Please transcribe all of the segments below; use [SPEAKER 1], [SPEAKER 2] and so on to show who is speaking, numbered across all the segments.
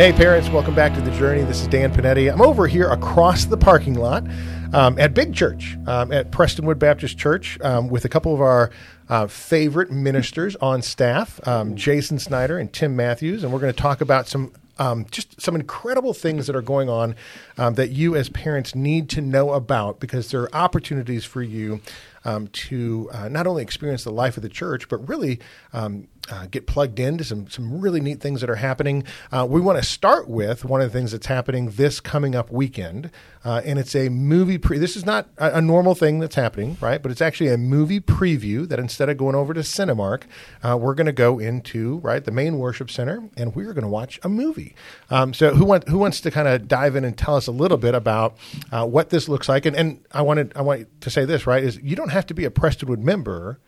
[SPEAKER 1] Hey, parents, welcome back to The Journey. This is Dan Panetti. I'm over here across the parking lot um, at Big Church, um, at Prestonwood Baptist Church, um, with a couple of our uh, favorite ministers on staff, um, Jason Snyder and Tim Matthews. And we're going to talk about some um, just some incredible things that are going on um, that you as parents need to know about because there are opportunities for you um, to uh, not only experience the life of the church, but really um, uh, get plugged into some some really neat things that are happening. Uh, we want to start with one of the things that's happening this coming up weekend, uh, and it's a movie. Pre- this is not a, a, normal thing that's happening, right? But it's actually a movie preview that instead of going over to Cinemark, uh, we're going to go into right the main worship center, and we're going to watch a movie. Um, so who want who wants to kind of dive in and tell us a little bit about uh, what this looks like? And, and I wanted I want to say this right is you don't have to be a Prestonwood member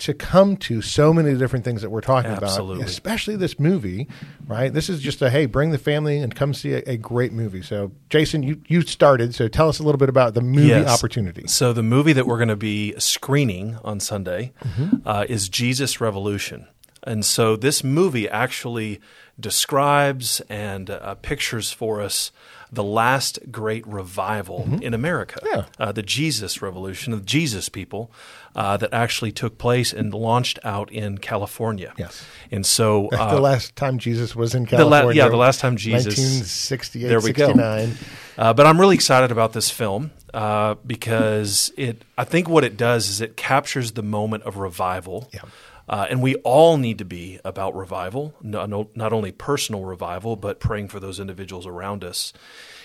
[SPEAKER 1] to come to so many different things that we're talking
[SPEAKER 2] Absolutely.
[SPEAKER 1] about, especially this movie, right? This is just a hey, bring the family and come see a, a, great movie. So, Jason, you you started, so tell us a little bit about the movie
[SPEAKER 2] yes.
[SPEAKER 1] opportunity.
[SPEAKER 2] So, the movie that we're going to be screening on Sunday mm-hmm. uh, is Jesus Revolution, and so this movie actually describes and uh, pictures for us the last great revival mm-hmm. in America,
[SPEAKER 1] yeah.
[SPEAKER 2] uh, the Jesus Revolution, the Jesus people uh, that actually took place and launched out in California.
[SPEAKER 1] Yes,
[SPEAKER 2] and so
[SPEAKER 1] uh, the last time Jesus was in California,
[SPEAKER 2] the la- yeah, the last time Jesus,
[SPEAKER 1] 1968,
[SPEAKER 2] there we
[SPEAKER 1] 69.
[SPEAKER 2] go. Uh, but I'm really excited about this film uh, because it. I think what it does is it captures the moment of revival.
[SPEAKER 1] Yeah
[SPEAKER 2] uh, and we all need to be about revival, not, not only personal revival, but praying for those individuals around us.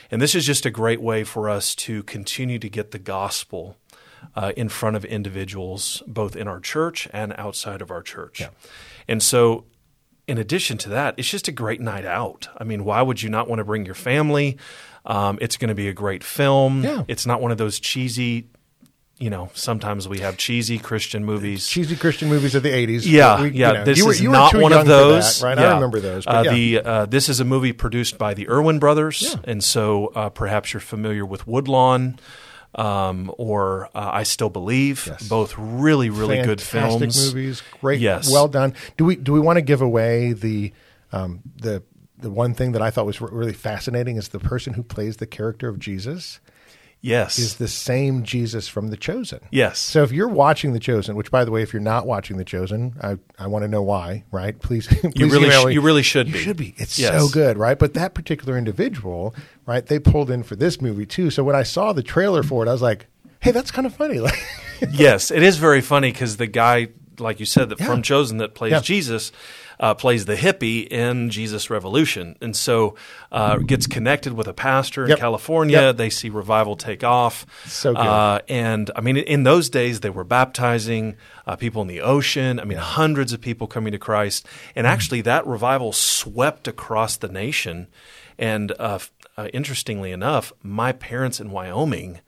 [SPEAKER 2] And this is just a great way for us to continue to get the gospel uh, in front of individuals, both in our church and outside of our church.
[SPEAKER 1] Yeah.
[SPEAKER 2] And so, in addition to that, it's just a great night out. I mean, why would you not want to bring your family? Um, it's going to be a great film.
[SPEAKER 1] Yeah.
[SPEAKER 2] It's not one of those cheesy you know, sometimes we have cheesy Christian movies.
[SPEAKER 1] Cheesy Christian movies of the '80s.
[SPEAKER 2] Yeah,
[SPEAKER 1] we,
[SPEAKER 2] yeah.
[SPEAKER 1] You know,
[SPEAKER 2] this
[SPEAKER 1] you were,
[SPEAKER 2] is
[SPEAKER 1] you
[SPEAKER 2] not one of those,
[SPEAKER 1] that, right?
[SPEAKER 2] Yeah.
[SPEAKER 1] I remember those.
[SPEAKER 2] Uh,
[SPEAKER 1] yeah.
[SPEAKER 2] The uh, this is a movie produced by the Erwin brothers,
[SPEAKER 1] yeah.
[SPEAKER 2] and so uh, perhaps you're familiar with Woodlawn. Um, or uh, I Still Believe,
[SPEAKER 1] yes.
[SPEAKER 2] both really, really
[SPEAKER 1] Fantastic
[SPEAKER 2] good films.
[SPEAKER 1] movies, great,
[SPEAKER 2] yes.
[SPEAKER 1] well done. Do we do we want to give away the um, the the one thing that I thought was really fascinating is the person who plays the character of Jesus
[SPEAKER 2] yes
[SPEAKER 1] is the same Jesus from The Chosen.
[SPEAKER 2] Yes.
[SPEAKER 1] So if you're watching The Chosen, which by the way, if you're not watching The Chosen, I, I want to know why, right? Please, please
[SPEAKER 2] you really sh- you really should
[SPEAKER 1] you
[SPEAKER 2] be.
[SPEAKER 1] should be. It's
[SPEAKER 2] Yes.
[SPEAKER 1] so good, right? But that particular individual, right? They pulled in for this movie too. So when I saw the trailer for it, I was like, hey, that's kind of funny. Like,
[SPEAKER 2] yes, it is very funny because the guy, like you said, that
[SPEAKER 1] Yeah.
[SPEAKER 2] from Chosen that plays
[SPEAKER 1] Yeah.
[SPEAKER 2] Jesus. Uh, plays the hippie in Jesus Revolution, and so uh, gets connected with a pastor in
[SPEAKER 1] Yep.
[SPEAKER 2] California.
[SPEAKER 1] Yep.
[SPEAKER 2] They see revival take off.
[SPEAKER 1] So good.
[SPEAKER 2] Uh, and I mean, in those days, they were baptizing uh, people in the ocean. I mean, hundreds of people coming to Christ, and actually, that revival swept across the nation. And uh, uh, interestingly enough, my parents in Wyoming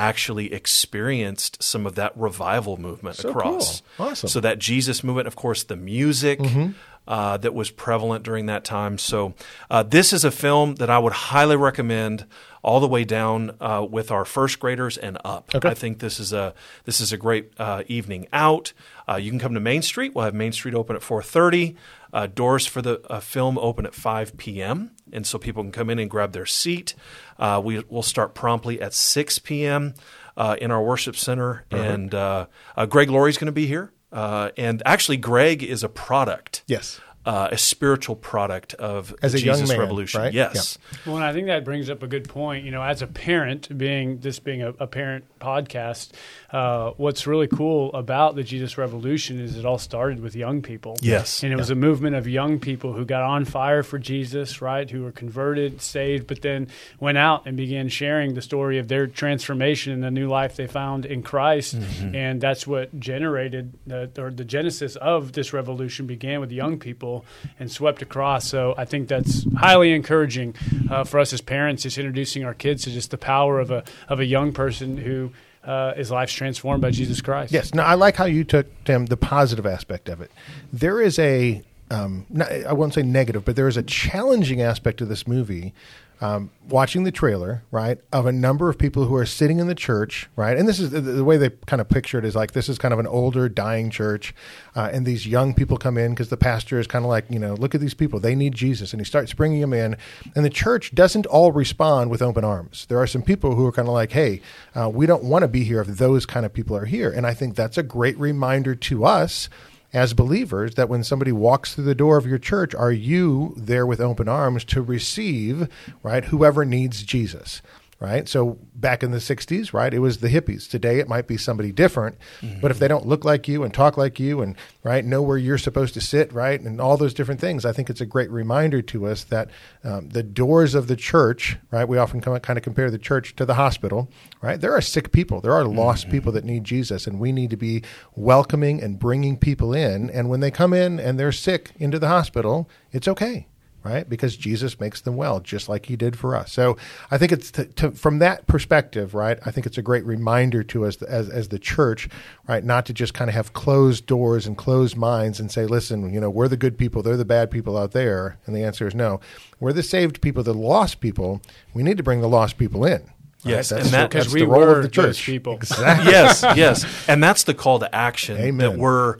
[SPEAKER 2] actually experienced some of that revival movement
[SPEAKER 1] So
[SPEAKER 2] across.
[SPEAKER 1] cool. Awesome.
[SPEAKER 2] So that Jesus movement, of course, the music
[SPEAKER 1] Mm-hmm.
[SPEAKER 2] Uh, that was prevalent during that time. So uh, this is a film that I would highly recommend all the way down uh, with our first graders and up.
[SPEAKER 1] Okay.
[SPEAKER 2] I think this is a this is a great uh, evening out. Uh, you can come to Main Street. We'll have Main Street open at four thirty. Uh, doors for the uh, film open at 5 p.m. and so people can come in and grab their seat. Uh, we will start promptly at 6 p.m. Uh, in our worship center, and uh, uh, Greg Laurie's going to be here. Uh, and actually, Greg is a product
[SPEAKER 1] yes.
[SPEAKER 2] Uh, a spiritual product of
[SPEAKER 1] As
[SPEAKER 2] the
[SPEAKER 1] young
[SPEAKER 2] Jesus
[SPEAKER 1] man,
[SPEAKER 2] Revolution.
[SPEAKER 1] right?
[SPEAKER 2] Yes.
[SPEAKER 3] Well, and I think that brings up a good point. You know, as a parent, being this being a, a parent podcast, uh, what's really cool about the Jesus Revolution is it all started with young people.
[SPEAKER 2] Yes.
[SPEAKER 3] and it was a movement of young people who got on fire for Jesus, right? Who were converted, saved, but then went out and began sharing the story of their transformation and the new life they found in Christ,
[SPEAKER 2] Mm-hmm.
[SPEAKER 3] and that's what generated the, or the genesis of this revolution began with young people and swept across. So I think that's highly encouraging uh, for us as parents, just introducing our kids to just the power of a of a young person who uh, his life's transformed by Jesus Christ.
[SPEAKER 1] Yes. Now, I like how you took, Tim, the positive aspect of it. There is a, um, not, I won't say negative, but there is a challenging aspect of this movie. Um, watching the trailer, right, of a number of people who are sitting in the church, right, and this is the, the way they kind of picture it is like this is kind of an older, dying church, uh, and these young people come in because the pastor is kind of like, you know, look at these people, they need Jesus, and he starts bringing them in, and the church doesn't all respond with open arms. There are some people who are kind of like, hey, uh, we don't want to be here if those kind of people are here, and I think that's a great reminder to us as believers that when somebody walks through the door of your church, are you there with open arms to receive, right, whoever needs Jesus? Right. So back in the 60s, right, it was the hippies. Today it might be somebody different. But if they don't look like you and talk like you and, right, know where you're supposed to sit, right, and all those different things, I think it's a great reminder to us that um, the doors of the church, right, we often come, kind of compare the church to the hospital, right? There are sick people, there are lost people that need Jesus, and we need to be welcoming and bringing people in. And when they come in and they're sick into the hospital, it's okay right? Because Jesus makes them well, just like He did for us. So I think it's to, to, from that perspective, right? I think it's a great reminder to us as as the church, right, not to just kind of have closed doors and closed minds and say, listen, you know, we're the good people, they're the bad people out there, and the answer is no. We're the saved people, the lost people. We need to bring the lost people in. right?
[SPEAKER 2] Yes,
[SPEAKER 1] that's,
[SPEAKER 2] and that-
[SPEAKER 1] that's
[SPEAKER 3] because
[SPEAKER 1] the role
[SPEAKER 3] were
[SPEAKER 1] of the church.
[SPEAKER 3] people.
[SPEAKER 1] Exactly.
[SPEAKER 2] yes, yes, and that's the call to action
[SPEAKER 1] Amen.
[SPEAKER 2] that we're.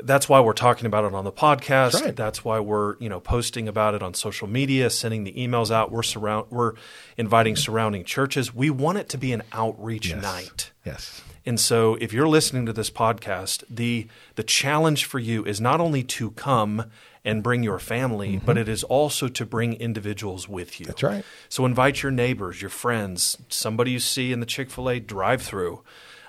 [SPEAKER 2] That's why we're talking about it on the podcast.
[SPEAKER 1] That's right.
[SPEAKER 2] That's why we're you know posting about it on social media, sending the emails out. We're surround we're inviting surrounding churches. We want it to be an outreach
[SPEAKER 1] Yes.
[SPEAKER 2] night.
[SPEAKER 1] Yes.
[SPEAKER 2] And so if you're listening to this podcast, the the challenge for you is not only to come and bring your family, but it is also to bring individuals with you.
[SPEAKER 1] Mm-hmm. That's right.
[SPEAKER 2] So invite your neighbors, your friends, somebody you see in the Chick-fil-A drive-through.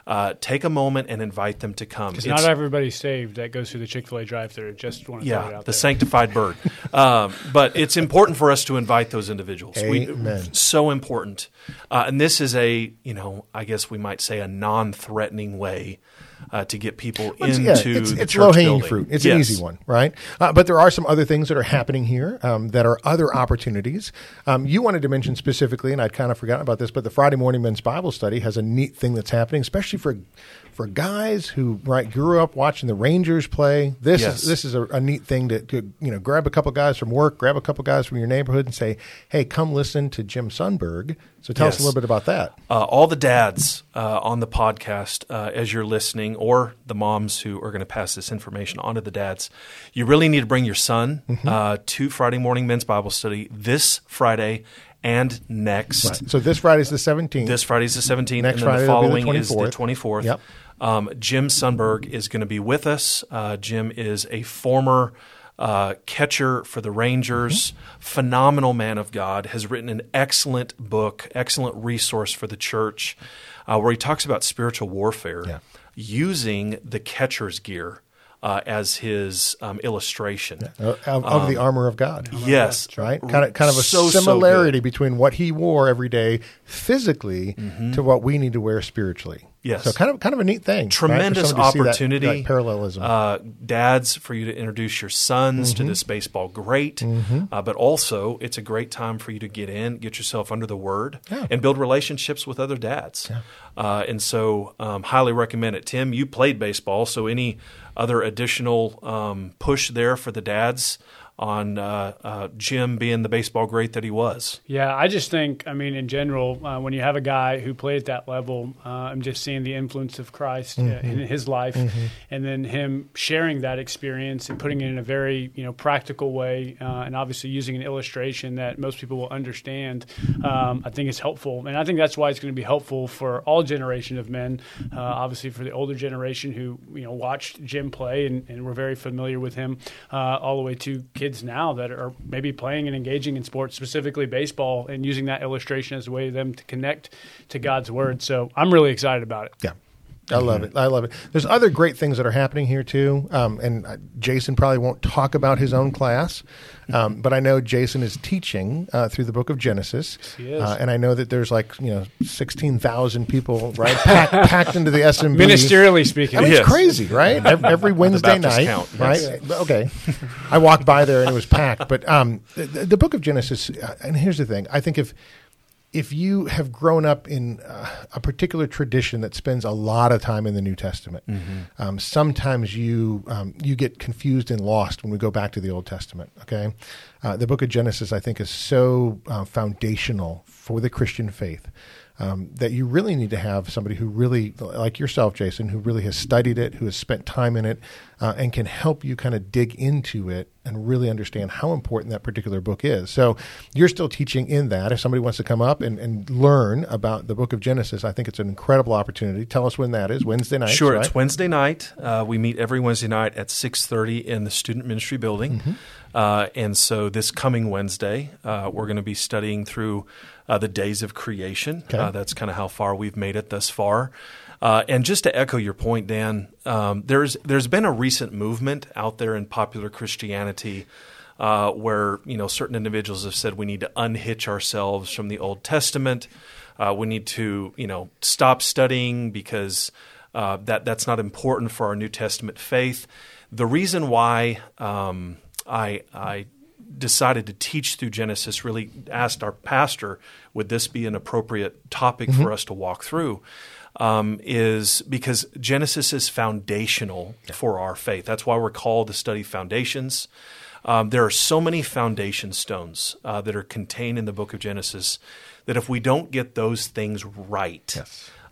[SPEAKER 2] Uh, take a moment and invite them to come.
[SPEAKER 3] Because not everybody's saved that goes through the Chick Fil A drive-through. Just want to throw it
[SPEAKER 2] yeah,
[SPEAKER 3] out
[SPEAKER 2] the
[SPEAKER 3] there.
[SPEAKER 2] sanctified bird. um, but it's important for us to invite those individuals.
[SPEAKER 1] Amen.
[SPEAKER 2] so important. Uh, and this is a, you know, I guess we might say a non-threatening way uh, to get people
[SPEAKER 1] It's-
[SPEAKER 2] into
[SPEAKER 1] yeah, it's,
[SPEAKER 2] the
[SPEAKER 1] it's
[SPEAKER 2] church
[SPEAKER 1] low hanging
[SPEAKER 2] building.
[SPEAKER 1] fruit. It's
[SPEAKER 2] Yes.
[SPEAKER 1] an easy one, right? Uh, but there are some other things that are happening here um, that are other opportunities. Um, you wanted to mention specifically, and I'd kind of forgotten about this, but the Friday morning men's Bible study has a neat thing that's happening, especially for for guys who right grew up watching the Rangers play. This
[SPEAKER 2] Yes.
[SPEAKER 1] is this is a, a neat thing to, to you know grab a couple guys from work, grab a couple guys from your neighborhood, and say, "Hey, come listen to Jim Sundberg." So tell us a little bit about that.
[SPEAKER 2] uh, all the dads uh, on the podcast uh, as you're listening, or the moms who are going to pass this information on to the dads, you really need to bring your son
[SPEAKER 1] Mm-hmm.
[SPEAKER 2] uh, to Friday morning men's Bible study this Friday and next.
[SPEAKER 1] Right. So this Friday's the seventeenth.
[SPEAKER 2] This Friday's the 17th,
[SPEAKER 1] Next
[SPEAKER 2] and then
[SPEAKER 1] Friday
[SPEAKER 2] the
[SPEAKER 1] be the
[SPEAKER 2] following is the
[SPEAKER 1] 24th.
[SPEAKER 2] 24th.
[SPEAKER 1] Yep.
[SPEAKER 2] Um, Jim Sundberg is going to be with us. Uh, Jim is a former uh, catcher for the Rangers,
[SPEAKER 1] Mm-hmm.
[SPEAKER 2] phenomenal man of God, has written an excellent book, excellent resource for the church, uh, where he talks about spiritual warfare
[SPEAKER 1] Yeah.
[SPEAKER 2] using the catcher's gear uh, as his um, illustration.
[SPEAKER 1] Uh, of, of the armor of God.
[SPEAKER 2] Yes,
[SPEAKER 1] right? Kind of, kind of a
[SPEAKER 2] So, so
[SPEAKER 1] similarity
[SPEAKER 2] good.
[SPEAKER 1] between what he wore every day physically to what we need to wear spiritually.
[SPEAKER 2] Mm-hmm. Yes.
[SPEAKER 1] So kind of, kind of a neat thing.
[SPEAKER 2] tremendous
[SPEAKER 1] to see that-
[SPEAKER 2] opportunity
[SPEAKER 1] that parallelism.
[SPEAKER 2] uh, dads for you to introduce your sons
[SPEAKER 1] Mm-hmm.
[SPEAKER 2] to this baseball great uh, but also it's a great time for you to get in get yourself under the word
[SPEAKER 1] Yeah.
[SPEAKER 2] and build relationships with other dads uh, and so um, highly recommend it tim you played baseball so any other additional um, push there for the dads on uh, uh, Jim being the baseball great that he was.
[SPEAKER 3] Yeah, I just think, I mean, in general, uh, when you have a guy who played at that level, uh, I'm just seeing the influence of Christ uh,
[SPEAKER 1] Mm-hmm.
[SPEAKER 3] in his life, and then him sharing that experience and putting it in a very, you know, practical way, uh, and obviously using an illustration that most people will understand. Um, I think is helpful, and I think that's why it's going to be helpful for all generation of men. Uh, obviously, for the older generation who you know watched Jim play and, and were very familiar with him, uh, all the way to kids now that are maybe playing and engaging in sports, specifically baseball, and using that illustration as a way for them to connect to God's word. So I'm really excited about it.
[SPEAKER 1] Yeah. I love it. I love it. There's other great things that are happening here too. Um, and uh, Jason probably won't talk about his own class, um, but I know Jason is teaching uh, through the book of Genesis.
[SPEAKER 3] he is.
[SPEAKER 1] Uh, and I know that there's like you know sixteen thousand people right packed, packed into the SMB.
[SPEAKER 3] Ministerially speaking,
[SPEAKER 1] I mean,
[SPEAKER 2] Yes.
[SPEAKER 1] it's crazy, right? Every, Wednesday night,
[SPEAKER 2] count,
[SPEAKER 1] right?
[SPEAKER 2] yes.
[SPEAKER 1] Okay. I walked by there and it was packed. But um, the, the book of Genesis, uh, and here's the thing: I think if if you have grown up in uh, a particular tradition that spends a lot of time in the New Testament, um, sometimes you um, you get confused and lost when we go back to the Old Testament. Okay, uh, the Book of Genesis, I think, is so uh, foundational for the Christian faith. Um, that you really need to have somebody who really, like yourself, Jason, who really has studied it, who has spent time in it, uh, and can help you kind of dig into it and really understand how important that particular book is. So you're still teaching in that. If somebody wants to come up and, and learn about the book of Genesis, I think it's an incredible opportunity. Tell us when that is. Wednesday night.
[SPEAKER 2] Sure,
[SPEAKER 1] right?
[SPEAKER 2] it's Wednesday night. Uh, we meet every Wednesday night at six thirty in the student ministry building,
[SPEAKER 1] Mm-hmm.
[SPEAKER 2] uh, and so this coming Wednesday, uh, we're going to be studying through uh, the days of creation.
[SPEAKER 1] Okay.
[SPEAKER 2] Uh, that's kind of how far we've made it thus far. Uh, and just to echo your point, Dan, um, there's there's been a recent movement out there in popular Christianity. Uh, where you know certain individuals have said we need to unhitch ourselves from the Old Testament, uh, we need to you know stop studying because uh, that that's not important for our New Testament faith. The reason why um, I I decided to teach through Genesis really asked our pastor, would this be an appropriate topic for us to walk through? Um, is because Genesis is foundational for our faith. That's why we're called to study foundations. Um, there are so many foundation stones uh, that are contained in the book of Genesis that if we don't get those things right,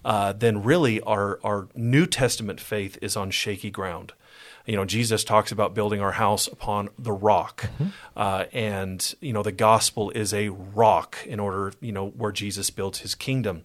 [SPEAKER 2] uh, then really our, our New Testament faith is on shaky ground. You know, Jesus talks about building our house upon the rock, uh, and you know the gospel is a rock in order, you know, where Jesus builds his kingdom.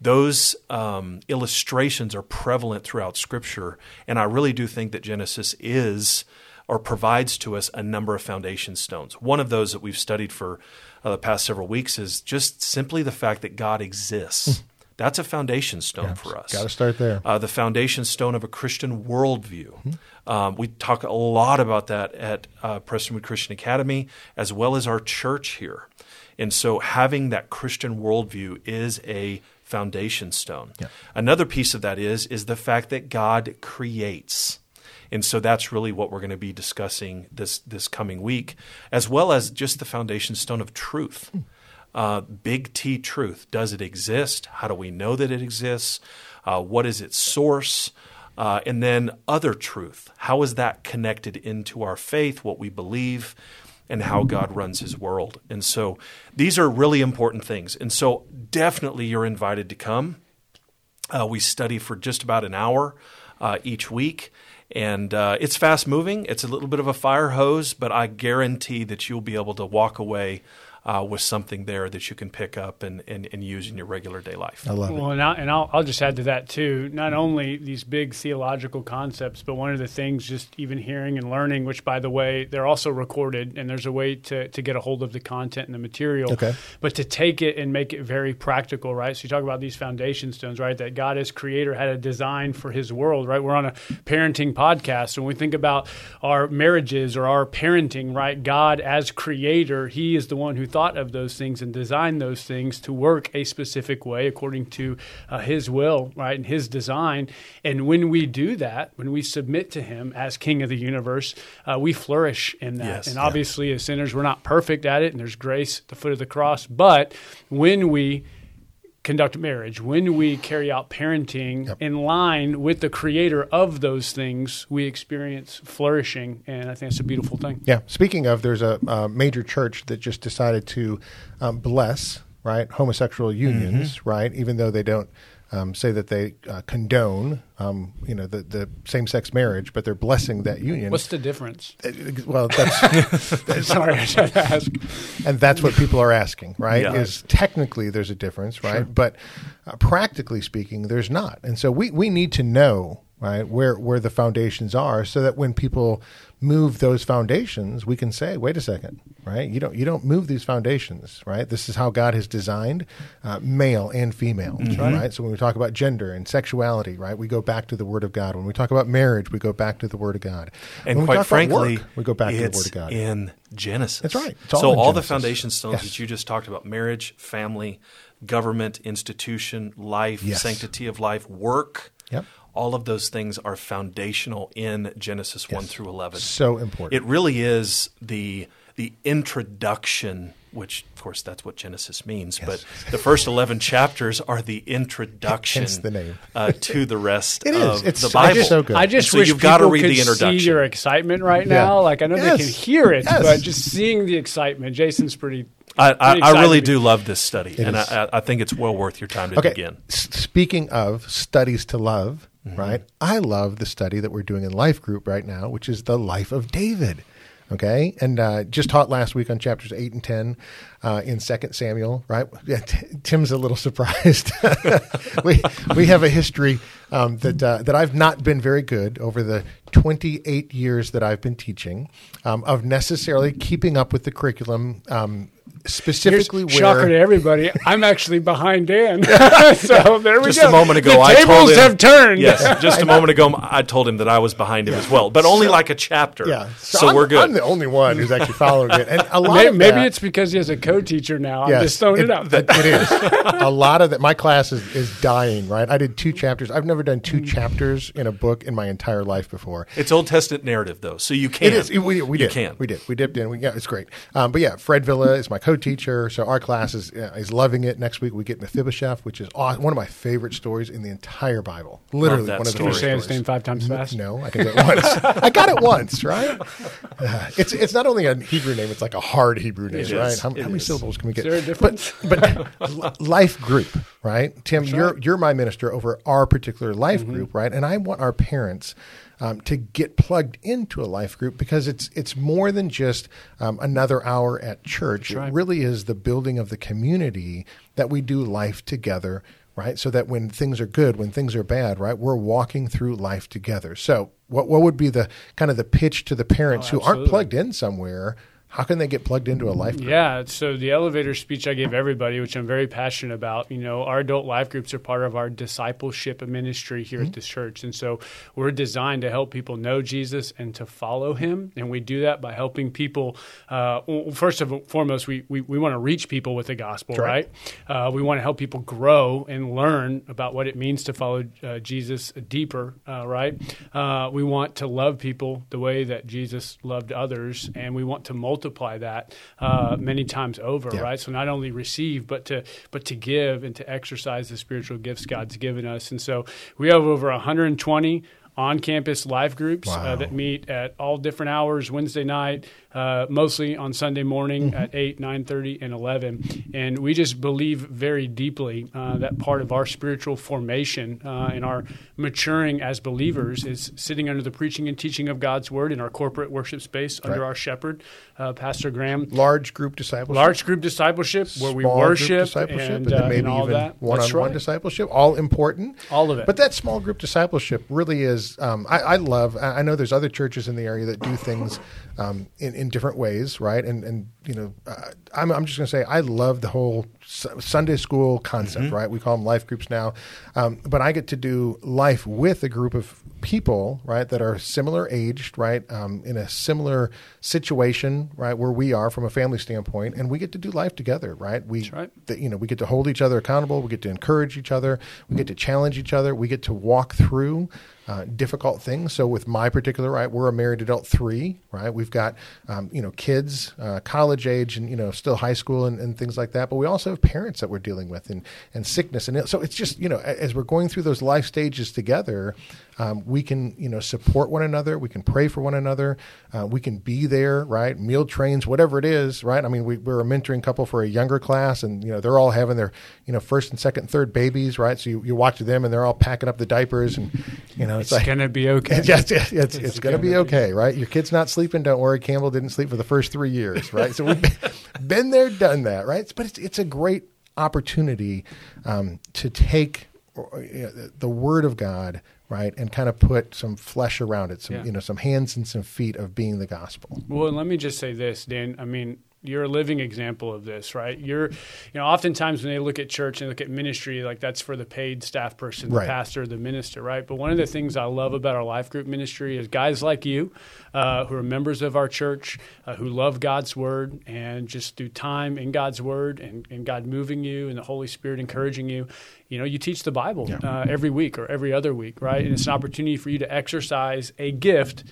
[SPEAKER 2] Those um, illustrations are prevalent throughout Scripture, and I really do think that Genesis is or provides to us a number of foundation stones. One of those that we've studied for uh, the past several weeks is just simply the fact that God exists. That's a foundation stone for us.
[SPEAKER 1] Got to start there.
[SPEAKER 2] Uh, the foundation stone of a Christian worldview. Um, we talk a lot about that at uh, Prestonwood Christian Academy, as well as our church here. And so, having that Christian worldview is a foundation stone. Another piece of that is is the fact that God creates. And so that's really what we're going to be discussing this this coming week, as well as just the foundation stone of truth. Uh, big T truth. Does it exist? How do we know that it exists? Uh, what is its source? Uh, and then other truth. How is that connected into our faith, what we believe, and how God runs his world? And so these are really important things. And so definitely you're invited to come. Uh, we study for just about an hour uh, each week. And uh, it's fast moving. It's a little bit of a fire hose, but I guarantee that you'll be able to walk away uh, with something there that you can pick up and, and, and use in your regular day life.
[SPEAKER 1] I love it.
[SPEAKER 3] Well, and, I, and I'll, I'll just add to that too. Not only these big theological concepts, but one of the things, just even hearing and learning, which by the way, they're also recorded, and there's a way to, to get a hold of the content and the material.
[SPEAKER 1] Okay.
[SPEAKER 3] But to take it and make it very practical, right? So you talk about these foundation stones, right? That God as creator had a design for his world, right? We're on a parenting podcast. So when we think about our marriages or our parenting, right? God as creator, he is the one who thought of those things and designed those things to work a specific way according to uh, his will, right? And his design. And when we do that, when we submit to him as king of the universe, uh, we flourish in that.
[SPEAKER 2] Yes.
[SPEAKER 3] and
[SPEAKER 2] Yeah.
[SPEAKER 3] obviously, as sinners, we're not perfect at it, and there's grace at the foot of the cross. But when we conduct marriage, when we carry out parenting in line with the creator of those things, we experience flourishing. And I think it's a beautiful thing.
[SPEAKER 1] Yeah. Speaking of, there's a, uh major church that just decided to um, bless right homosexual unions, right, even though they don't. Um, say that they uh, condone, um, you know, the, the same-sex marriage, but they're blessing that union.
[SPEAKER 3] What's the difference?
[SPEAKER 1] Uh, well, that's
[SPEAKER 3] Sorry, I should ask.
[SPEAKER 1] and that's what people are asking, right?
[SPEAKER 2] Yeah.
[SPEAKER 1] Is technically there's a difference, right? But uh, practically speaking, there's not. And so we, we need to know, right, where where the foundations are, so that when people move those foundations, we can say, wait a second, right? You don't you don't move these foundations, right? This is how God has designed uh, male and female, right? So when we talk about gender and sexuality, right, we go back to the Word of God. When we talk about marriage, we go back to the Word of God.
[SPEAKER 2] And
[SPEAKER 1] when
[SPEAKER 2] quite frankly,
[SPEAKER 1] work, we go back to the Word of God.
[SPEAKER 2] in Genesis.
[SPEAKER 1] That's right. All
[SPEAKER 2] so all the
[SPEAKER 1] Genesis.
[SPEAKER 2] foundation stones
[SPEAKER 1] Yes.
[SPEAKER 2] that you just talked about marriage, family, government, institution, life,
[SPEAKER 1] Yes.
[SPEAKER 2] sanctity of life, work.
[SPEAKER 1] Yep.
[SPEAKER 2] All of those things are foundational in Genesis 1 through 11.
[SPEAKER 1] so important.
[SPEAKER 2] It really is the the introduction, which of course that's what Genesis means, but the first eleven chapters are the introduction
[SPEAKER 1] Hence the name.
[SPEAKER 2] uh, to the rest
[SPEAKER 1] It is.
[SPEAKER 2] of
[SPEAKER 1] It's
[SPEAKER 2] the
[SPEAKER 1] so-
[SPEAKER 2] Bible.
[SPEAKER 1] so good.
[SPEAKER 3] I just
[SPEAKER 2] And so
[SPEAKER 3] wish
[SPEAKER 2] you've got to
[SPEAKER 3] people
[SPEAKER 2] read
[SPEAKER 3] could
[SPEAKER 2] the introduction.
[SPEAKER 3] see your excitement right
[SPEAKER 1] Yeah.
[SPEAKER 3] now. Like I know
[SPEAKER 1] Yes.
[SPEAKER 3] they can hear it,
[SPEAKER 1] Yes.
[SPEAKER 3] but just seeing the excitement. Jason's pretty.
[SPEAKER 2] I, I, I really do love this study, and. I, I think it's well worth your time to
[SPEAKER 1] Okay.
[SPEAKER 2] begin.
[SPEAKER 1] S- speaking of studies to love,
[SPEAKER 2] Mm-hmm.
[SPEAKER 1] right? I love the study that we're doing in Life Group right now, which is the life of David. Okay, and uh, just taught last week on chapters eight and ten uh, in Second Samuel. Right, yeah, T- Tim's a little surprised. we we have a history um, that uh, that I've not been very good over the twenty eight years that I've been teaching um, of necessarily keeping up with the curriculum. Um,
[SPEAKER 3] Here's
[SPEAKER 1] specifically where
[SPEAKER 3] shocker to everybody. I'm actually behind Dan. so there we
[SPEAKER 2] Just
[SPEAKER 3] go.
[SPEAKER 2] a moment ago,
[SPEAKER 3] the
[SPEAKER 2] I
[SPEAKER 3] tables
[SPEAKER 2] told him,
[SPEAKER 3] have turned.
[SPEAKER 2] Yes, just a moment ago, I told him that I was behind him as well, but only like a chapter.
[SPEAKER 1] Yeah,
[SPEAKER 2] so,
[SPEAKER 1] I'm,
[SPEAKER 2] we're good.
[SPEAKER 1] I'm the only one who's actually following it, and a lot
[SPEAKER 3] Maybe,
[SPEAKER 1] of
[SPEAKER 3] maybe it's because he has a co-teacher now. I'm
[SPEAKER 1] yes,
[SPEAKER 3] just throwing it, out.
[SPEAKER 1] It, it is a lot of that. My class is, is dying. Right, I did two chapters. I've never done two chapters in a book in my entire life before.
[SPEAKER 2] it's Old Testament narrative, though, so you can.
[SPEAKER 1] It is. We, we
[SPEAKER 2] You
[SPEAKER 1] did.
[SPEAKER 2] can.
[SPEAKER 1] We did. We dipped in. We, yeah, it's great. Um, but yeah, Fred Villa is my co-teacher, so our class is uh, is loving it. Next week we get Mephibosheth, which is aw- one of my favorite stories in the entire Bible. Literally one of the
[SPEAKER 2] story.
[SPEAKER 3] Can you
[SPEAKER 1] favorite
[SPEAKER 3] say his name five times fast?
[SPEAKER 1] No, I can do it once. I got it once, right? Uh, it's it's not only a Hebrew name; it's like a hard Hebrew name,
[SPEAKER 2] It
[SPEAKER 1] right?
[SPEAKER 2] is.
[SPEAKER 1] How, how many syllables can we get?
[SPEAKER 3] there a difference?
[SPEAKER 1] But, but life group, right? Tim, you're you're my minister over our particular life
[SPEAKER 3] Mm-hmm.
[SPEAKER 1] group, right? And I want our parents. Um, to get plugged into a life group because it's it's more than just um, another hour at church. It really is the building of the community that we do life together right? So that when things are good, when things are bad, right, we're walking through life together. So, what what would be the kind of the pitch to the parents who aren't
[SPEAKER 3] Oh,
[SPEAKER 1] plugged in somewhere? How can they get plugged into a life group?
[SPEAKER 3] Yeah, so the elevator speech I gave everybody, which I'm very passionate about, you know, our adult life groups are part of our discipleship ministry here
[SPEAKER 1] Mm-hmm.
[SPEAKER 3] at this church. And so we're designed to help people know Jesus and to follow him. And we do that by helping people. Uh, first of all, foremost, we, we, we want to reach people with the gospel,
[SPEAKER 1] right.
[SPEAKER 3] right? Uh, we want to help people grow and learn about what it means to follow uh, Jesus deeper, uh, right? Uh, we want to love people the way that Jesus loved others, and we want to multiply that uh, many times over,
[SPEAKER 1] Yeah.
[SPEAKER 3] right? So not only receive, but to but to give and to exercise the spiritual gifts God's given us. And so we have over 120 on-campus life groups
[SPEAKER 1] Wow.
[SPEAKER 3] uh, that meet at all different hours Wednesday night, uh, mostly on Sunday morning
[SPEAKER 1] Mm-hmm.
[SPEAKER 3] at 8, 9.30, and 11. And we just believe very deeply uh, that part of our spiritual formation uh, and our maturing as believers is sitting under the preaching and teaching of God's Word in our corporate worship space under
[SPEAKER 1] Right.
[SPEAKER 3] our shepherd, uh, Pastor Graham.
[SPEAKER 1] Large group discipleship.
[SPEAKER 3] Large group discipleship where we
[SPEAKER 1] small group
[SPEAKER 3] worship
[SPEAKER 1] discipleship,
[SPEAKER 3] and,
[SPEAKER 1] and, then
[SPEAKER 3] uh,
[SPEAKER 1] maybe
[SPEAKER 3] and
[SPEAKER 1] even
[SPEAKER 3] that.
[SPEAKER 1] one-on-one
[SPEAKER 3] right.
[SPEAKER 1] discipleship. All important.
[SPEAKER 3] All of it.
[SPEAKER 1] But that small group discipleship really is. Um, I, I love. I I know there's other churches in the area that do things um, in in different ways, right? And and you know, uh, I'm I'm just going to say I love the whole S- Sunday school concept, right? We call them life groups now, um, but I get to do life with a group of people, right, that are similar aged, right, um, in a similar situation, right, where we are from a family standpoint, and we get to do life together, right? We,
[SPEAKER 3] right.
[SPEAKER 1] that, you know, we get to hold each other accountable. We get to encourage each other. We get to challenge each other. We get to walk through uh, difficult things. So with my particular right, we're a married adult three, right? We've got um, you know kids, uh, college age, and you know still high school and, and things like that, but we also have parents that we're dealing with and, and sickness. And so it's just, you know, as we're going through those life stages together, um, we can, you know, support one another. We can pray for one another. Uh, we can be there, right? Meal trains, whatever it is, right? I mean, we, we're a mentoring couple for a younger class, and you know, they're all having their, you know, first and second, third babies, right? So you, you watch them, and they're all packing up the diapers, and you know,
[SPEAKER 3] it's, it's like, gonna be okay.
[SPEAKER 1] Yes, it's, it's, it's, it's gonna, gonna, be okay, right? Your kid's not sleeping. Don't worry. Campbell didn't sleep for the first three years, right? So we've been there, done that, right? But it's it's a great opportunity um, to take the word of God right and kind of put some flesh around it some yeah. you know some hands and some feet of being the gospel
[SPEAKER 3] well let me just say this dan i mean you're a living example of this, right? You're, you know, oftentimes when they look at church and look at ministry, like that's for the paid staff person, the right. pastor, the minister, right? But one of the things I love about our life group ministry is guys like you, uh, who are members of our church, uh, who love God's word and just through time in God's word and, and God moving you and the Holy Spirit encouraging you. You know, you teach the Bible yeah. uh, every week or every other week, right? And it's an opportunity for you to exercise a gift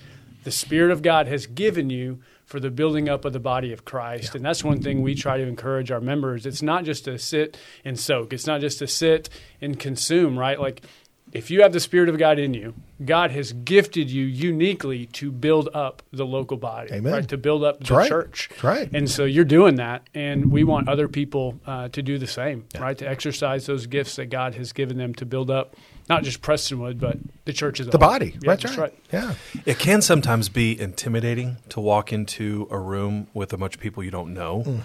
[SPEAKER 3] the Spirit of God has given you for the building up of the body of Christ. Yeah. And that's one thing we try to encourage our members. It's not just to sit and soak, it's not just to sit and consume, right? Like, if you have the Spirit of God in you, God has gifted you uniquely to build up the local body,
[SPEAKER 1] Amen.
[SPEAKER 3] right? To build up the
[SPEAKER 1] right.
[SPEAKER 3] church,
[SPEAKER 1] right?
[SPEAKER 3] And so you're doing that, and we want other people uh, to do the same, yeah. right? To exercise those gifts that God has given them to build up not just Prestonwood, but the church as a
[SPEAKER 1] the
[SPEAKER 3] whole.
[SPEAKER 1] body. Yeah, that's, that's right. right. Yeah.
[SPEAKER 2] It can sometimes be intimidating to walk into a room with a bunch of people you don't know. Mm.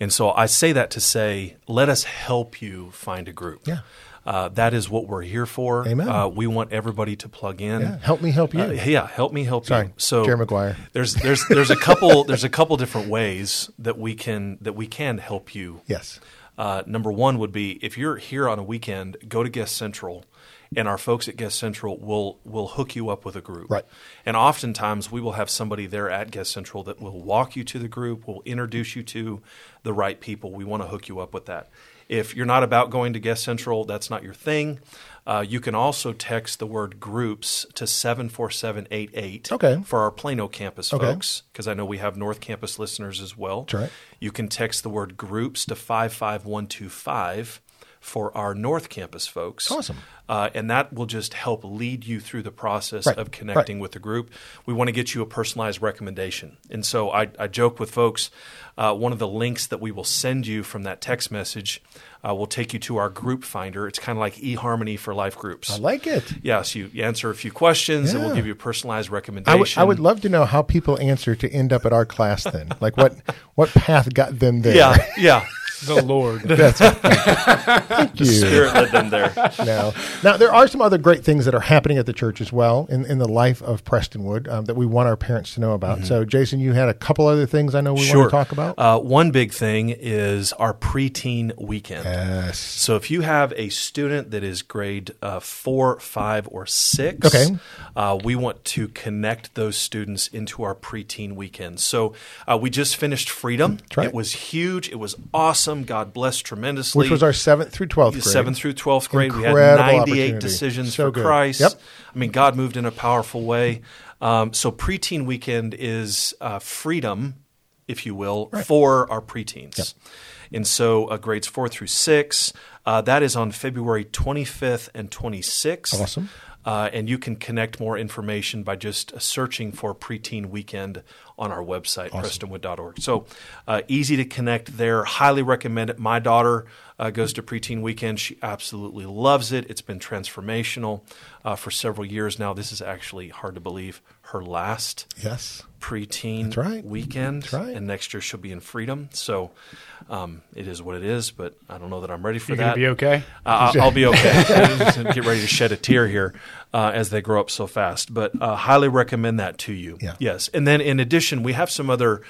[SPEAKER 2] And so I say that to say, let us help you find a group.
[SPEAKER 1] Yeah.
[SPEAKER 2] Uh, that is what we're here for.
[SPEAKER 1] Amen. Uh,
[SPEAKER 2] we want everybody to plug in.
[SPEAKER 1] Yeah. Help me help you. Uh,
[SPEAKER 2] yeah, help me help
[SPEAKER 1] Sorry,
[SPEAKER 2] you.
[SPEAKER 1] So Jerry Maguire.
[SPEAKER 2] There's there's there's a couple there's a couple different ways that we can that we can help you.
[SPEAKER 1] Yes.
[SPEAKER 2] Uh, number one would be if you're here on a weekend, go to Guest Central and our folks at Guest Central will will hook you up with a group.
[SPEAKER 1] Right.
[SPEAKER 2] And oftentimes we will have somebody there at Guest Central that will walk you to the group, will introduce you to the right people. We want to hook you up with that. If you're not about going to Guest Central, that's not your thing. Uh, you can also text the word groups to 74788
[SPEAKER 1] okay.
[SPEAKER 2] for our Plano campus
[SPEAKER 1] okay.
[SPEAKER 2] folks, because I know we have North Campus listeners as well.
[SPEAKER 1] That's right.
[SPEAKER 2] You can text the word groups to 55125 for our North Campus folks.
[SPEAKER 1] Awesome.
[SPEAKER 2] Uh, and that will just help lead you through the process
[SPEAKER 1] right.
[SPEAKER 2] of connecting
[SPEAKER 1] right.
[SPEAKER 2] with the group. We want to get you a personalized recommendation. And so I, I joke with folks uh, one of the links that we will send you from that text message uh, will take you to our group finder. It's kind of like eHarmony for life groups.
[SPEAKER 1] I like it.
[SPEAKER 2] Yes, yeah, so you answer a few questions yeah. and we'll give you a personalized recommendation.
[SPEAKER 1] I, w- I would love to know how people answer to end up at our class then. like what, what path got them there?
[SPEAKER 2] Yeah, yeah.
[SPEAKER 3] The Lord.
[SPEAKER 1] That's Thank you.
[SPEAKER 2] Spirit led them there.
[SPEAKER 1] Now, now there are some other great things that are happening at the church as well in, in the life of Prestonwood um, that we want our parents to know about. Mm-hmm. So, Jason, you had a couple other things I know we
[SPEAKER 2] sure.
[SPEAKER 1] want to talk about.
[SPEAKER 2] Uh, one big thing is our preteen weekend.
[SPEAKER 1] Yes.
[SPEAKER 2] So, if you have a student that is grade uh, four, five, or six,
[SPEAKER 1] okay.
[SPEAKER 2] Uh, we want to connect those students into our preteen weekend. So, uh, we just finished Freedom.
[SPEAKER 1] Right.
[SPEAKER 2] It was huge. It was awesome awesome. God bless tremendously.
[SPEAKER 1] Which was our seventh through twelfth grade.
[SPEAKER 2] Seventh through twelfth grade.
[SPEAKER 1] Incredible
[SPEAKER 2] we had ninety-eight decisions
[SPEAKER 1] so
[SPEAKER 2] for
[SPEAKER 1] good.
[SPEAKER 2] Christ.
[SPEAKER 1] Yep.
[SPEAKER 2] I mean, God moved in a powerful way. Um, so preteen weekend is uh, freedom, if you will,
[SPEAKER 1] right.
[SPEAKER 2] for our preteens.
[SPEAKER 1] Yep.
[SPEAKER 2] And so uh, grades four through six. Uh, that is on February 25th and 26th.
[SPEAKER 1] Awesome.
[SPEAKER 2] Uh, and you can connect more information by just searching for Preteen Weekend on our website,
[SPEAKER 1] awesome.
[SPEAKER 2] prestonwood.org. So uh, easy to connect there. Highly recommend it. My daughter uh, goes to Preteen Weekend. She absolutely loves it. It's been transformational uh, for several years now. This is actually hard to believe her last
[SPEAKER 1] yes
[SPEAKER 2] preteen
[SPEAKER 1] right.
[SPEAKER 2] weekend.
[SPEAKER 1] That's right.
[SPEAKER 2] And next year she'll be in Freedom. So um, it is what it is. But I don't know that I'm ready for
[SPEAKER 3] You're
[SPEAKER 2] that.
[SPEAKER 3] Be okay.
[SPEAKER 2] Uh, I'll, I'll, be okay. Get ready to shed a tear here uh, as they grow up so fast. But uh, highly recommend that to you.
[SPEAKER 1] Yeah.
[SPEAKER 2] Yes. And then in addition, we have some other.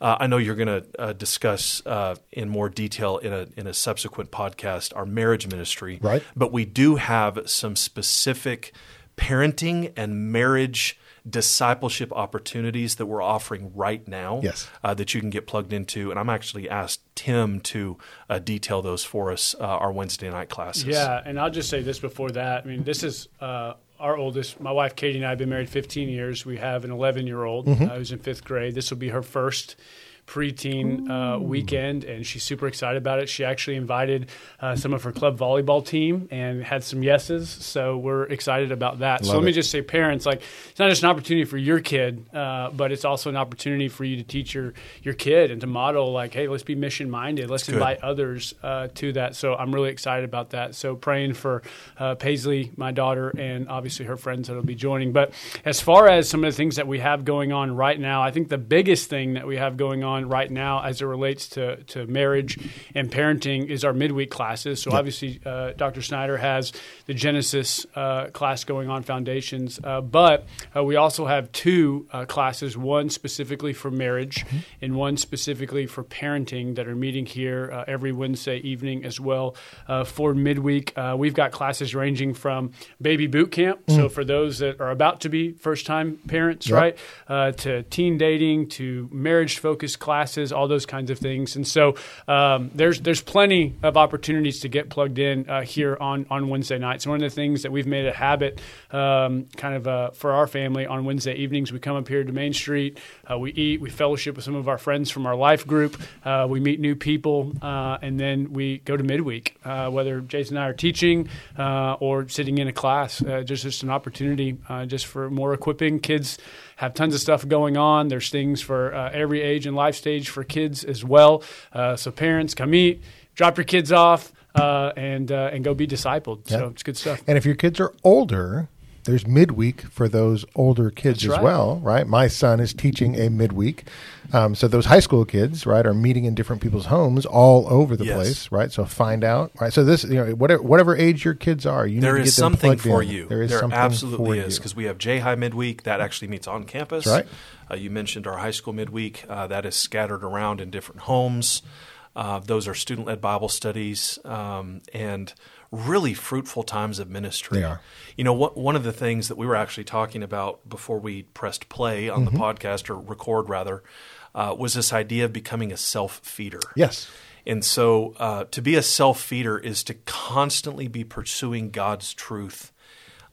[SPEAKER 2] Uh, I know you're going to uh, discuss uh, in more detail in a in a subsequent podcast our marriage ministry,
[SPEAKER 1] right?
[SPEAKER 2] But we do have some specific parenting and marriage discipleship opportunities that we're offering right now
[SPEAKER 1] yes.
[SPEAKER 2] uh, that you can get plugged into. And I'm actually asked Tim to uh, detail those for us, uh, our Wednesday night classes.
[SPEAKER 3] Yeah, and I'll just say this before that. I mean, this is uh, our oldest. My wife Katie and I have been married 15 years. We have an 11 year old
[SPEAKER 1] mm-hmm.
[SPEAKER 3] who's in fifth grade. This will be her first preteen uh, weekend, and she's super excited about it. She actually invited uh, some of her club volleyball team and had some yeses, so we're excited about that. so
[SPEAKER 1] Love
[SPEAKER 3] let me just say, parents, like it's not just an opportunity for your kid, uh, but it's also an opportunity for you to teach your your kid and to model, like, hey, let's be mission minded. Let's invite others uh, to that. So I'm really excited about that. So praying for uh, Paisley, my daughter, and obviously her friends that'll be joining. But as far as some of the things that we have going on right now, I think the biggest thing that we have going on right now as it relates to, to marriage and parenting is our midweek classes. So obviously, uh, Dr. Snyder has the Genesis uh, class going on, Foundations, uh, but uh, we also have two uh, classes, one specifically for marriage and one specifically for parenting that are meeting here uh, every Wednesday evening as well. Uh, for midweek, uh, we've got classes ranging from baby boot camp, so for those that are about to be first time parents,
[SPEAKER 1] Yep.
[SPEAKER 3] right, uh, to teen dating, to marriage focused classes, all those kinds of things. And so um, there's there's plenty of opportunities to get plugged in uh, here on on Wednesday nights. One of the things that we've made a habit, um, kind of uh, for our family, on Wednesday evenings, we come up here to Main Street, uh, we eat, we fellowship with some of our friends from our life group, uh, we meet new people, uh, and then we go to midweek, uh, whether Jason and I are teaching or sitting in a class. Just just an opportunity, just for more equipping. Kids have tons of stuff going on. There's things for uh, every age and life stage for kids as well. Uh, so parents, come eat, drop your kids off, uh, and uh, and go be discipled. So it's good stuff.
[SPEAKER 1] And if your kids are older, there's midweek for those older kids
[SPEAKER 3] That's
[SPEAKER 1] as
[SPEAKER 3] right.
[SPEAKER 1] well, right? My son is teaching a midweek. Um, so those high school kids, right, are meeting in different people's homes all over the
[SPEAKER 2] Yes.
[SPEAKER 1] place, right? So find out, right? So this, you know, whatever, whatever age your kids are, you
[SPEAKER 2] There
[SPEAKER 1] need to get them
[SPEAKER 2] something
[SPEAKER 1] plugged
[SPEAKER 2] for
[SPEAKER 1] in.
[SPEAKER 2] you.
[SPEAKER 1] There is something
[SPEAKER 2] absolutely
[SPEAKER 1] for
[SPEAKER 2] is because we have J High midweek that actually meets on campus.
[SPEAKER 1] That's right.
[SPEAKER 2] Uh, you mentioned our high school midweek uh, that is scattered around in different homes. Uh, those are student led Bible studies um, and really fruitful times of ministry.
[SPEAKER 1] They are.
[SPEAKER 2] You know, what, one of the things that we were actually talking about before we pressed play on
[SPEAKER 1] Mm-hmm.
[SPEAKER 2] the podcast, or record rather, uh, was this idea of becoming a self feeder.
[SPEAKER 1] Yes.
[SPEAKER 2] And so uh, to be a self feeder is to constantly be pursuing God's truth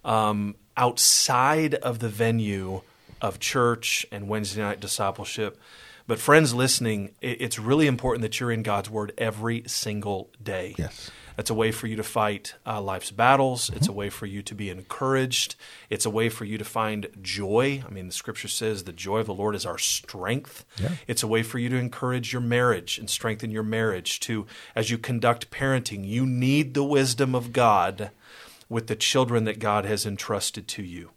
[SPEAKER 2] um, outside of the venue of church and Wednesday night discipleship. But, friends listening, it's really important that you're in God's Word every single day.
[SPEAKER 1] Yes.
[SPEAKER 2] That's a way for you to fight uh, life's battles. It's a way for you to be encouraged. It's a way for you to find joy. I mean, the scripture says the joy of the Lord is our strength.
[SPEAKER 1] Yeah.
[SPEAKER 2] It's a way for you to encourage your marriage and strengthen your marriage. To as you conduct parenting, you need the wisdom of God with the children that God has entrusted to you.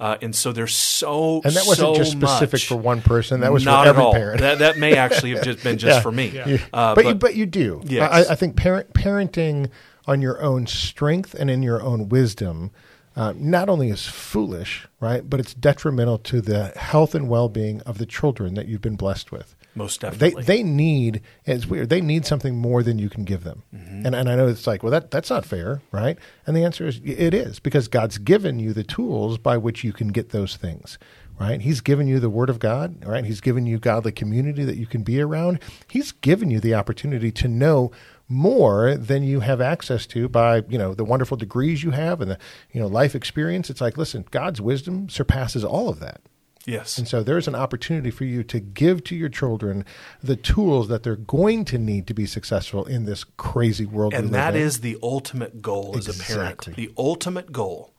[SPEAKER 2] Uh, and so there's so
[SPEAKER 1] And that wasn't
[SPEAKER 2] so
[SPEAKER 1] just specific
[SPEAKER 2] much.
[SPEAKER 1] for one person. That was
[SPEAKER 2] Not
[SPEAKER 1] for
[SPEAKER 2] at all.
[SPEAKER 1] parent.
[SPEAKER 2] That that may actually have just been just
[SPEAKER 1] Yeah.
[SPEAKER 2] for me.
[SPEAKER 3] Yeah.
[SPEAKER 2] Uh,
[SPEAKER 1] but, you, but you do.
[SPEAKER 2] Yes.
[SPEAKER 1] I, I think parent parenting on your own strength and in your own wisdom uh, not only is foolish, right, but it's detrimental to the health and well being of the children that you've been blessed with.
[SPEAKER 2] Most
[SPEAKER 1] They
[SPEAKER 2] definitely.
[SPEAKER 1] they need it's weird. They need something more than you can give them.
[SPEAKER 2] Mm-hmm.
[SPEAKER 1] And and I know it's like, well that that's not fair, right? And the answer is it is because God's given you the tools by which you can get those things. Right? He's given you the word of God, right? He's given you godly community that you can be around. He's given you the opportunity to know more than you have access to by, you know, the wonderful degrees you have and the, you know, life experience. It's like, listen, God's wisdom surpasses all of that.
[SPEAKER 2] Yes.
[SPEAKER 1] And so there's an opportunity for you to give to your children the tools that they're going to need to be successful in this crazy world. we
[SPEAKER 2] and that
[SPEAKER 1] in.
[SPEAKER 2] is the ultimate goal as a parent. The ultimate goal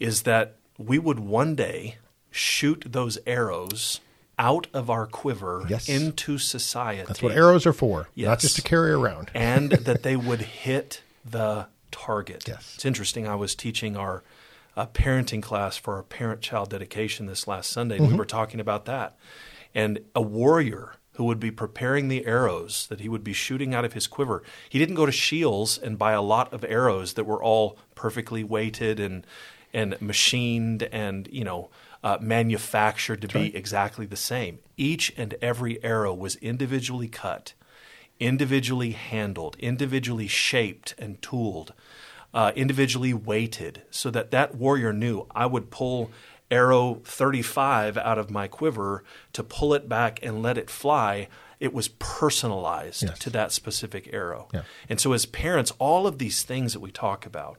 [SPEAKER 2] is that we would one day shoot those arrows out of our quiver
[SPEAKER 1] Yes.
[SPEAKER 2] into society.
[SPEAKER 1] that's what arrows are for,
[SPEAKER 2] yes.
[SPEAKER 1] not just to carry around.
[SPEAKER 2] and that they would hit the target.
[SPEAKER 1] Yes.
[SPEAKER 2] It's interesting. I was teaching our uh, parenting class for our parent child dedication this last Sunday, and we were talking about that. And a warrior who would be preparing the arrows that he would be shooting out of his quiver, he didn't go to Shields and buy a lot of arrows that were all perfectly weighted and and machined and you know uh, manufactured to be exactly the same. Each and every arrow was individually cut individually handled, individually shaped and tooled, uh, individually weighted, so that that warrior knew I would pull arrow 35 out of my quiver to pull it back and let it fly. It was personalized
[SPEAKER 1] Yes.
[SPEAKER 2] to that specific arrow.
[SPEAKER 1] Yeah.
[SPEAKER 2] And so, as parents, all of these things that we talk about,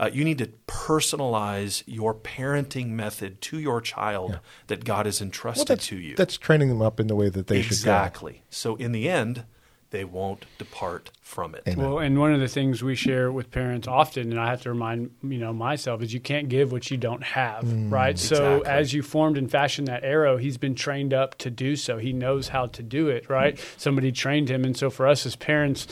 [SPEAKER 2] Uh, you need to personalize your parenting method to your child that God has entrusted
[SPEAKER 1] that's,
[SPEAKER 2] to you.
[SPEAKER 1] That's training them up in the way that they should
[SPEAKER 2] exactly. So in the end, they won't depart from it.
[SPEAKER 1] Amen.
[SPEAKER 3] Well, and one of the things we share with parents often, and I have to remind you know myself, is you can't give what you don't have, right? So as you formed and fashioned that arrow, he's been trained up to do so. He knows how to do it, right? Somebody trained him, and so for us as parents,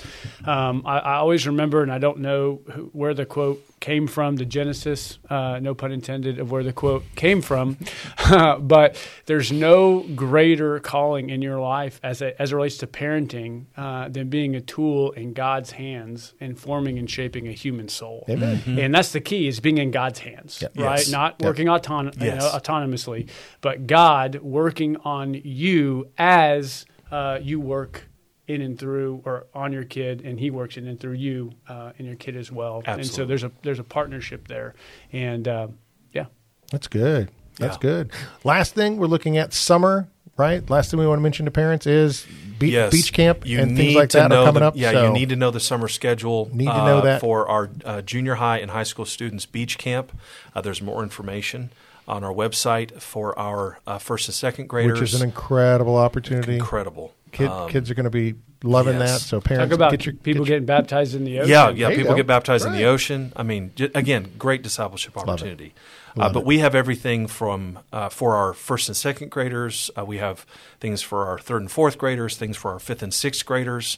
[SPEAKER 3] um, I, I always remember, and I don't know who, where the quote came from, the genesis, uh, no pun intended, of where the quote came from, but there's no greater calling in your life as a, as it relates to parenting uh, than being a tool in God's hands and forming and shaping a human soul.
[SPEAKER 1] Amen.
[SPEAKER 3] And that's the key is being in God's hands,
[SPEAKER 1] Yep.
[SPEAKER 3] right?
[SPEAKER 2] Yes.
[SPEAKER 3] Not
[SPEAKER 1] Yep.
[SPEAKER 3] working autonom- you know, autonomously, but God working on you as uh, you work in and through or on your kid and he works in and through you uh, and your kid as well. Absolutely. And so there's a there's a partnership there. And uh, yeah.
[SPEAKER 1] That's good. That's
[SPEAKER 2] Yeah.
[SPEAKER 1] good. Last thing we're looking at summer, right? Last thing we want to mention to parents is be-
[SPEAKER 2] Yes.
[SPEAKER 1] beach camp
[SPEAKER 2] You
[SPEAKER 1] and things like that are coming
[SPEAKER 2] the-
[SPEAKER 1] up.
[SPEAKER 2] Yeah,
[SPEAKER 1] so
[SPEAKER 2] you need to know the summer schedule.
[SPEAKER 1] Need to
[SPEAKER 2] uh,
[SPEAKER 1] know that.
[SPEAKER 2] for our uh, junior high and high school students beach camp. Uh, there's more information on our website for our uh, first and second graders.
[SPEAKER 1] which is an incredible opportunity.
[SPEAKER 2] incredible.
[SPEAKER 1] Kid,
[SPEAKER 2] Um,
[SPEAKER 1] kids are going to be loving
[SPEAKER 2] yes.
[SPEAKER 1] that. So parents,
[SPEAKER 3] Talk about
[SPEAKER 1] get your
[SPEAKER 3] people
[SPEAKER 1] get your-
[SPEAKER 3] getting baptized in the ocean.
[SPEAKER 2] Yeah, yeah.
[SPEAKER 1] There
[SPEAKER 2] People get baptized in the ocean. I mean, j- again, great discipleship opportunity. Uh, but
[SPEAKER 1] it.
[SPEAKER 2] we have everything from uh, for our first and second graders. Uh, we have things for our third and fourth graders. Things for our fifth and sixth graders.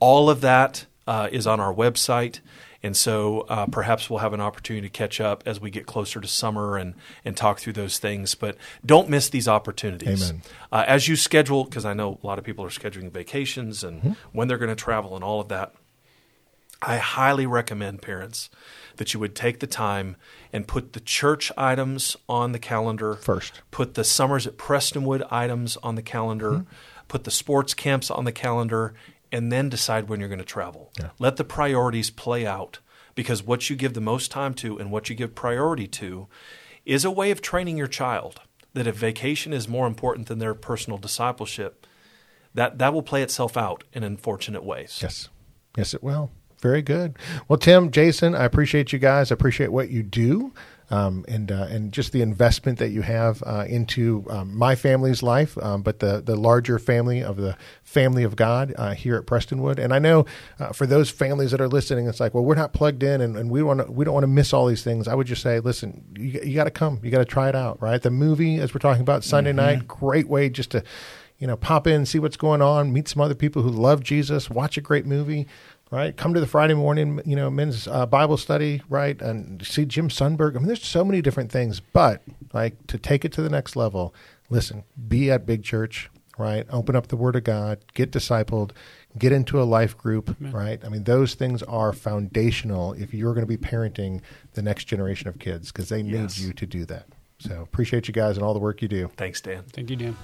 [SPEAKER 2] All of that uh, is on our website. And so uh, perhaps we'll have an opportunity to catch up as we get closer to summer and, and talk through those things. But don't miss these opportunities.
[SPEAKER 1] Amen.
[SPEAKER 2] Uh, as you schedule, because I know a lot of people are scheduling vacations and
[SPEAKER 1] Mm-hmm.
[SPEAKER 2] when they're going to travel and all of that. I highly recommend parents that you would take the time and put the church items on the calendar
[SPEAKER 1] First.
[SPEAKER 2] Put the summers at Prestonwood items on the calendar.
[SPEAKER 1] Mm-hmm.
[SPEAKER 2] Put the sports camps on the calendar, and then decide when you're going to travel.
[SPEAKER 1] Yeah.
[SPEAKER 2] Let the priorities play out because what you give the most time to and what you give priority to is a way of training your child that if vacation is more important than their personal discipleship, that that will play itself out in unfortunate ways.
[SPEAKER 1] Yes. Yes, it will. Very good. Well, Tim, Jason, I appreciate you guys. I appreciate what you do. Um, and uh, and just the investment that you have uh, into um, my family's life, um, but the the larger family of the family of God uh, here at Prestonwood. And I know uh, for those families that are listening, it's like, well, we're not plugged in, and, and we want we don't want to miss all these things. I would just say, listen, you, you got to come, you got to try it out, right? The movie, as we're talking about Sunday night, great way just to you know pop in, see what's going on, meet some other people who love Jesus, watch a great movie right? Come to the Friday morning, you know, men's uh, Bible study, right? And see Jim Sundberg. I mean, there's so many different things, but like to take it to the next level, listen, be at big church, right? Open up the Word of God, get discipled, get into a life group, right? I mean, those things are foundational if you're going to be parenting the next generation of kids because they need you to do that. So appreciate you guys and all the work you do.
[SPEAKER 2] Thanks, Dan.
[SPEAKER 3] Thank you, Dan.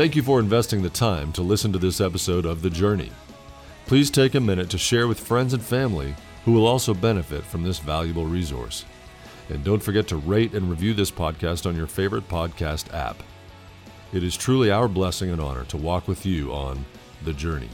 [SPEAKER 4] Thank you for investing the time to listen to this episode of The Journey. Please take a minute to share with friends and family who will also benefit from this valuable resource. And don't forget to rate and review this podcast on your favorite podcast app. It is truly our blessing and honor to walk with you on The Journey.